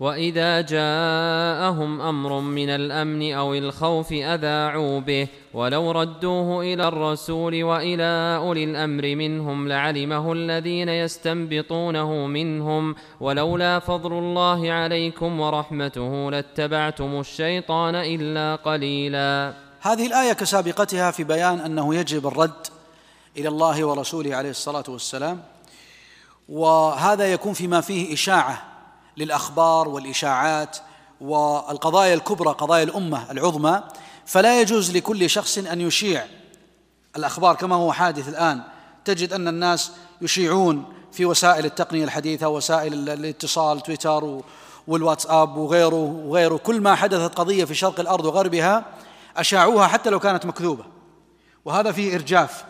واذا جاءهم أمر من الامن أو الخوف اذاعوا به ولو ردوه إلى الرسول والى اولي الامر منهم لعلمه الذين يستنبطونه منهم ولولا فضل الله عليكم ورحمته لاتبعتم الشيطان الا قليلا هذه الآية كسابقتها في بيان أنه يجب الرد إلى الله ورسوله عليه الصلاة والسلام وهذا يكون فيما فيه إشاعة للأخبار والإشاعات والقضايا الكبرى قضايا الأمة العظمى فلا يجوز لكل شخص أن يشيع. الأخبار كما هو حادث الآن تجد أن الناس يشيعون في وسائل التقنية الحديثة وسائل الاتصال تويتر والواتساب وغيره وغيره. كل ما حدثت قضية في شرق الأرض وغربها أشاعوها حتى لو كانت مكذوبة. وهذا فيه إرجاف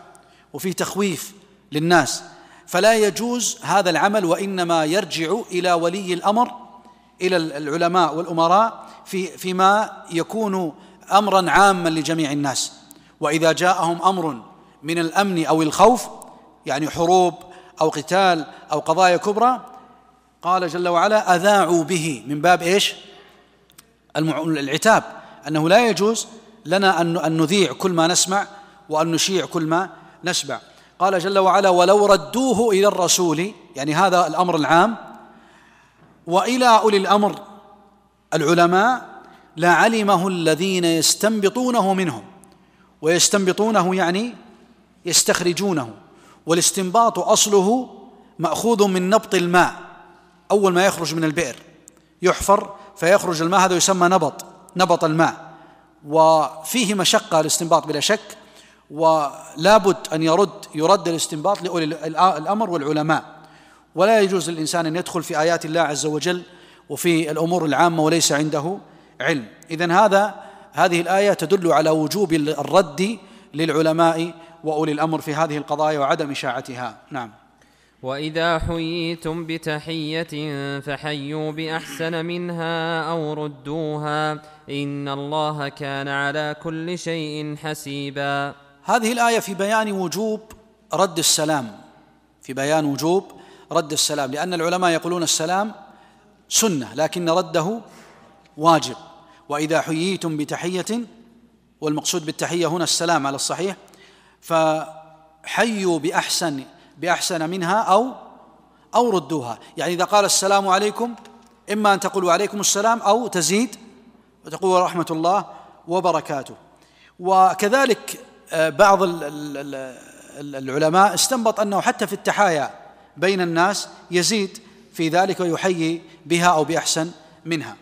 وفيه تخويف للناس. فلا يجوز هذا العمل وإنما يرجع إلى ولي الأمر إلى العلماء والأمراء في فيما يكون امرا عاما لجميع الناس. وإذا جاءهم أمر من الأمن أو الخوف يعني حروب أو قتال أو قضايا كبرى قال جل وعلا أذاعوا به. من باب إيش؟ العتاب. أنه لا يجوز لنا أن نذيع كل ما نسمع وأن نشيع كل ما نسمع. قال جل وعلا ولو ردوه إلى الرسول يعني هذا الأمر العام وإلى أولي الأمر العلماء لعلمه الذين يستنبطونه منهم ويستنبطونه يعني يستخرجونه والاستنباط أصله مأخوذ من نبط الماء أول ما يخرج من البئر يحفر فيخرج الماء هذا يسمى نبط نبط الماء وفيه مشقة الاستنباط بلا شك ولا بد أن يرد يرد الاستنباط لأولي الأمر والعلماء. ولا يجوز للإنسان أن يدخل في آيات الله عز وجل وفي الأمور العامة وليس عنده علم. إذا هذا هذه الآية تدل على وجوب الرد للعلماء وأولي الأمر في هذه القضايا وعدم إشاعتها. نعم. وإذا حييتم بتحية فحيوا بأحسن منها أو ردوها إن الله كان على كل شيء حسيبا. هذه الآية في بيان وجوب رد السلام. في بيان وجوب رد السلام. لأن العلماء يقولون السلام سنة لكن رده واجب. وإذا حييتم بتحية والمقصود بالتحية هنا السلام على الصحيح فحيوا بأحسن بأحسن منها أو أو ردوها. يعني إذا قال السلام عليكم إما أن تقولوا عليكم السلام أو تزيد وتقول رحمة الله وبركاته. وكذلك بعض العلماء استنبط أنه حتى في التحايا بين الناس يزيد في ذلك ويحيي بها أو بأحسن منها.